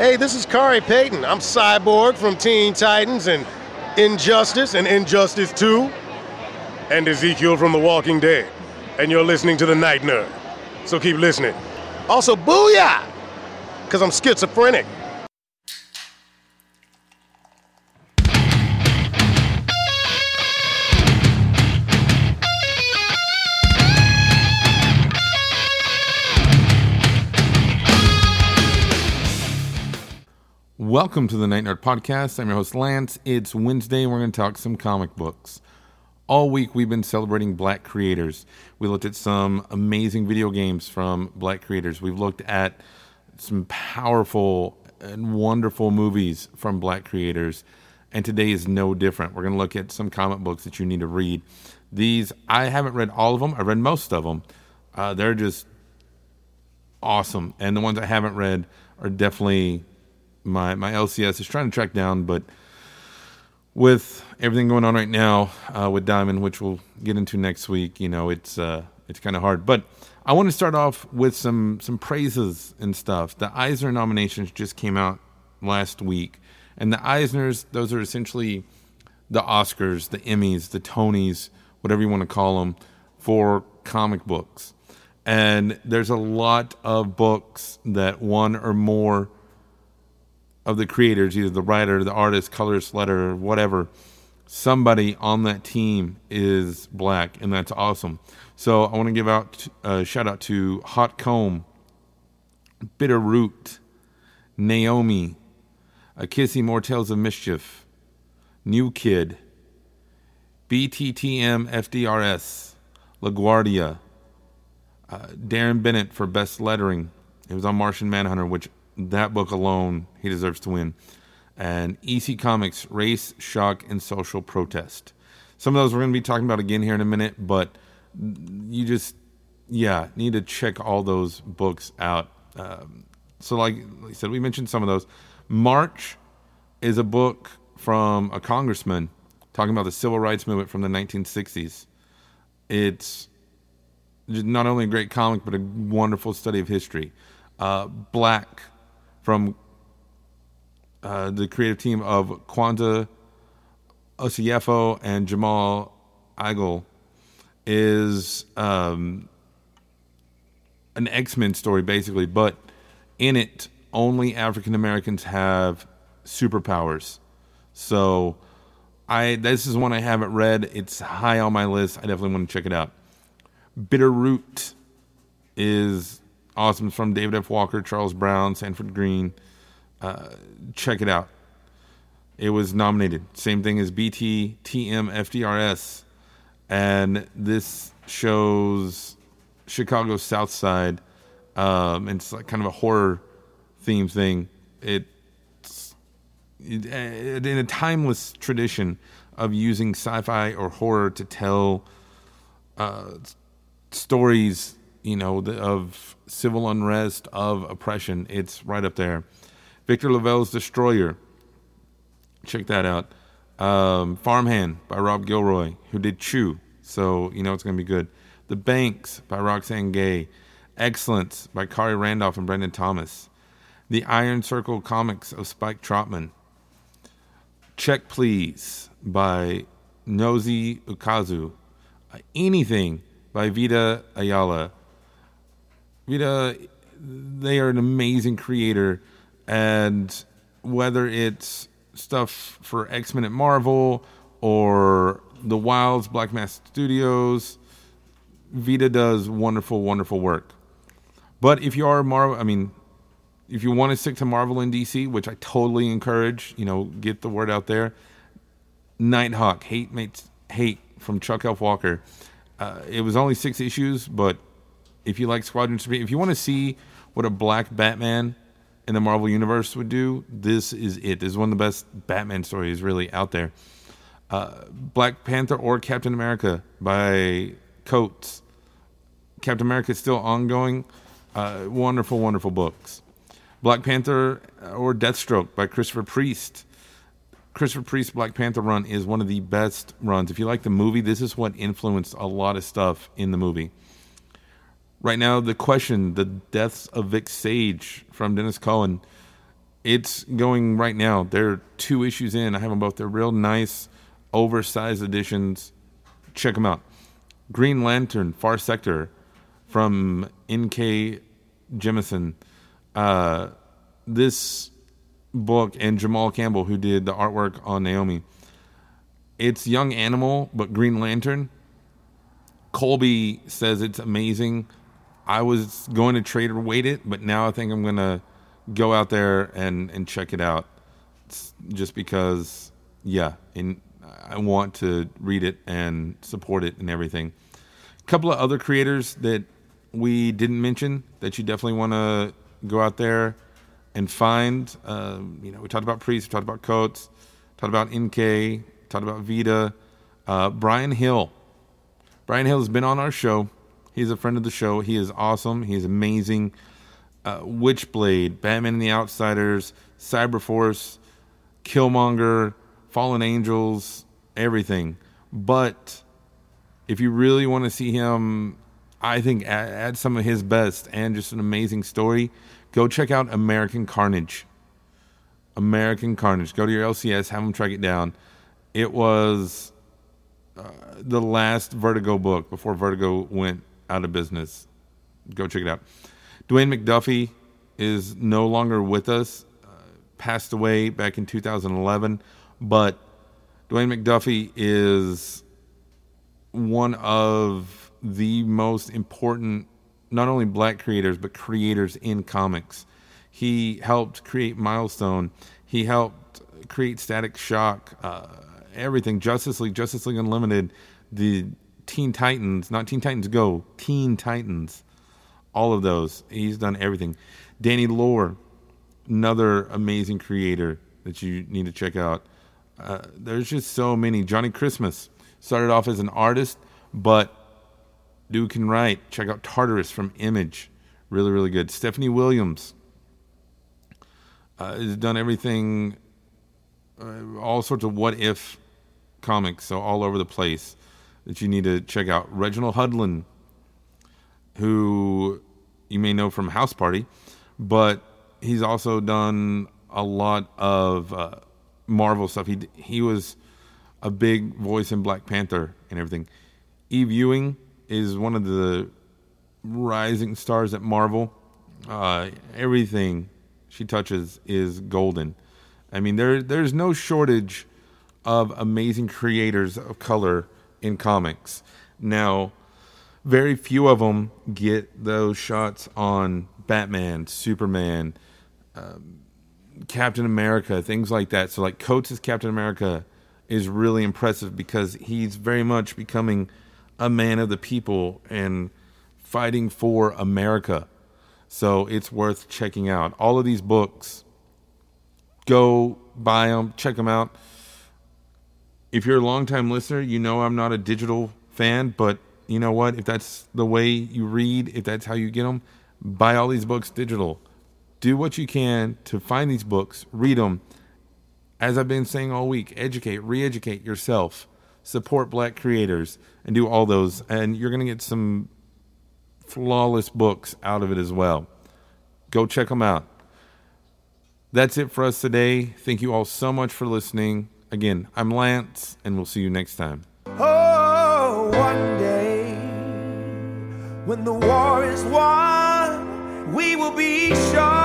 Hey, this is Khary Payton. I'm Cyborg from Teen Titans and Injustice and Injustice 2 and Ezekiel from The Walking Dead. And you're listening to The Night Nerd. So keep listening. Also, booyah! Because I'm schizophrenic. Welcome to the Night Nerd Podcast. I'm your host, Lance. It's Wednesday, and we're going to talk some comic books. All week, we've been celebrating black creators. We looked at some amazing video games from black creators. We've looked at some powerful and wonderful movies from black creators. And today is no different. We're going to look at some comic books that you need to read. These, I haven't read all of them, I read most of them. Uh, they're just awesome. And the ones I haven't read are definitely my my LCS is trying to track down, but with everything going on right now uh, with Diamond, which we'll get into next week, you know, it's uh, it's kind of hard. But I want to start off with some some praises and stuff. The Eisner nominations just came out last week, and the Eisners, those are essentially the Oscars, the Emmys, the Tonys, whatever you want to call them, for comic books. And there's a lot of books that one or more of the creators, either the writer, the artist, colorist, letter, whatever, somebody on that team is black, and that's awesome. So I want to give out a shout out to Hot Comb, Bitter Root, Naomi, Akissi More Tales of Mischief, New Kid, BTTM FDRS, LaGuardia, uh, Deron Bennett for Best Lettering. It was on Martian Manhunter, which that book alone, he deserves to win. And EC Comics, Race, Shock, and Social Protest. Some of those we're going to be talking about again here in a minute, but you just, yeah, need to check all those books out. Um, so, like I said, we mentioned some of those. March is a book from a congressman talking about the civil rights movement from the 1960s. It's not only a great comic, but a wonderful study of history. Uh, Black from uh, the creative team of Kwanza Osajyefo and Jamal Igle is um, an X Men story, basically, but in it, only African Americans have superpowers. So, I this is one I haven't read. It's high on my list. I definitely want to check it out. Bitterroot is awesome from David F. Walker, Charles Brown, Sanford Greene. Uh, check it out. It was nominated. Same thing as BT, TM, FDRS. And this shows Chicago South Side. Um, it's like kind of a horror theme thing. It's it, in a timeless tradition of using sci fi or horror to tell uh, stories you know, the, of civil unrest, of oppression. It's right up there. Victor LaValle's Destroyer. Check that out. Um, Farmhand by Rob Guillory, who did Chew. So, you know, it's going to be good. The Banks by Roxane Gay. Excellence by Khary Randolph and Brandon Thomas. The Iron Circus Comics of Spike Trotman. Check Please by Ngozi Ukazu. Anything by Vita Ayala. Vita, they are an amazing creator, and whether it's stuff for X Men at Marvel or the Wilds, Black Mask Studios, Vita does wonderful, wonderful work. But if you are Marvel, I mean, if you want to stick to Marvel and DC, which I totally encourage, you know, get the word out there. Nighthawk, Hate Makes Hate from Chuck F. Walker. Uh, it was only six issues, but if you like Squadron Supreme, if you want to see what a black Batman in the Marvel Universe would do, this is it. This is one of the best Batman stories really out there. Uh, black Panther or Captain America by Coates. Captain America is still ongoing. Uh, wonderful, wonderful books. Black Panther or Deathstroke by Christopher Priest. Christopher Priest Black Panther run is one of the best runs. If you like the movie, this is what influenced a lot of stuff in the movie. Right now, the question, the deaths of Vic Sage from Denys Cowan it's going right now. They're two issues in. I have them both. They're real nice, oversized editions. Check them out. Green Lantern, Far Sector, from N.K. Jemisin. Uh, this book and Jamal Campbell, who did the artwork on Naomi. It's Young Animal, but Green Lantern. Colby says it's amazing. I was going to trade or wait it, but now I think I'm to go out there and, and check it out. It's just because, yeah, and I want to read it and support it and everything. A couple of other creators that we didn't mention that you definitely want to go out there and find. Um, you know, we talked about Priest, we talked about Coates, talked about NK, talked about Vita. Uh, Bryan Hill. Bryan Hill has been on our show. He's a friend of the show. He is awesome. He's amazing. Uh, Witchblade, Batman and the Outsiders, Cyberforce, Killmonger, Fallen Angels, everything. But if you really want to see him, I think add some of his best and just an amazing story, go check out American Carnage. American Carnage. Go to your LCS, have them track it down. It was uh, the last Vertigo book before Vertigo went out of business. Go check it out. Dwayne McDuffie is no longer with us, uh, passed away back in 2011, but Dwayne McDuffie is one of the most important, not only black creators, but creators in comics. He helped create Milestone. He helped create Static Shock, uh, everything. Justice League, Justice League Unlimited, the Teen Titans, not Teen Titans Go, Teen Titans, all of those. He's done everything. Danny Lore, another amazing creator that you need to check out. Uh, there's just so many. Johnny Christmas started off as an artist, but dude can write. Check out Tartarus from Image, really really good. Stephanie Williams uh, has done everything, uh, all sorts of what if comics, so all over the place that you need to check out. Reginald Hudlin, who you may know from House Party, but he's also done a lot of uh, Marvel stuff. He he was a big voice in Black Panther and everything. Eve Ewing is one of the rising stars at Marvel. Uh, everything she touches is golden. I mean, there there's no shortage of amazing creators of color in comics. Now, very few of them get those shots on Batman, Superman, um, Captain America, things like that. So, like Coates' Captain America is really impressive because he's very much becoming a man of the people and fighting for America. So, it's worth checking out. All of these books, go buy them, check them out if you're a longtime listener, you know I'm not a digital fan, but you know what? If that's the way you read, if that's how you get them, buy all these books digital. Do what you can to find these books, read them. As I've been saying all week, educate, re educate yourself, support black creators, and do all those. And you're going to get some flawless books out of it as well. Go check them out. That's it for us today. Thank you all so much for listening. Again, I'm Lance, and we'll see you next time. Oh, one day when the war is won, we will be sure.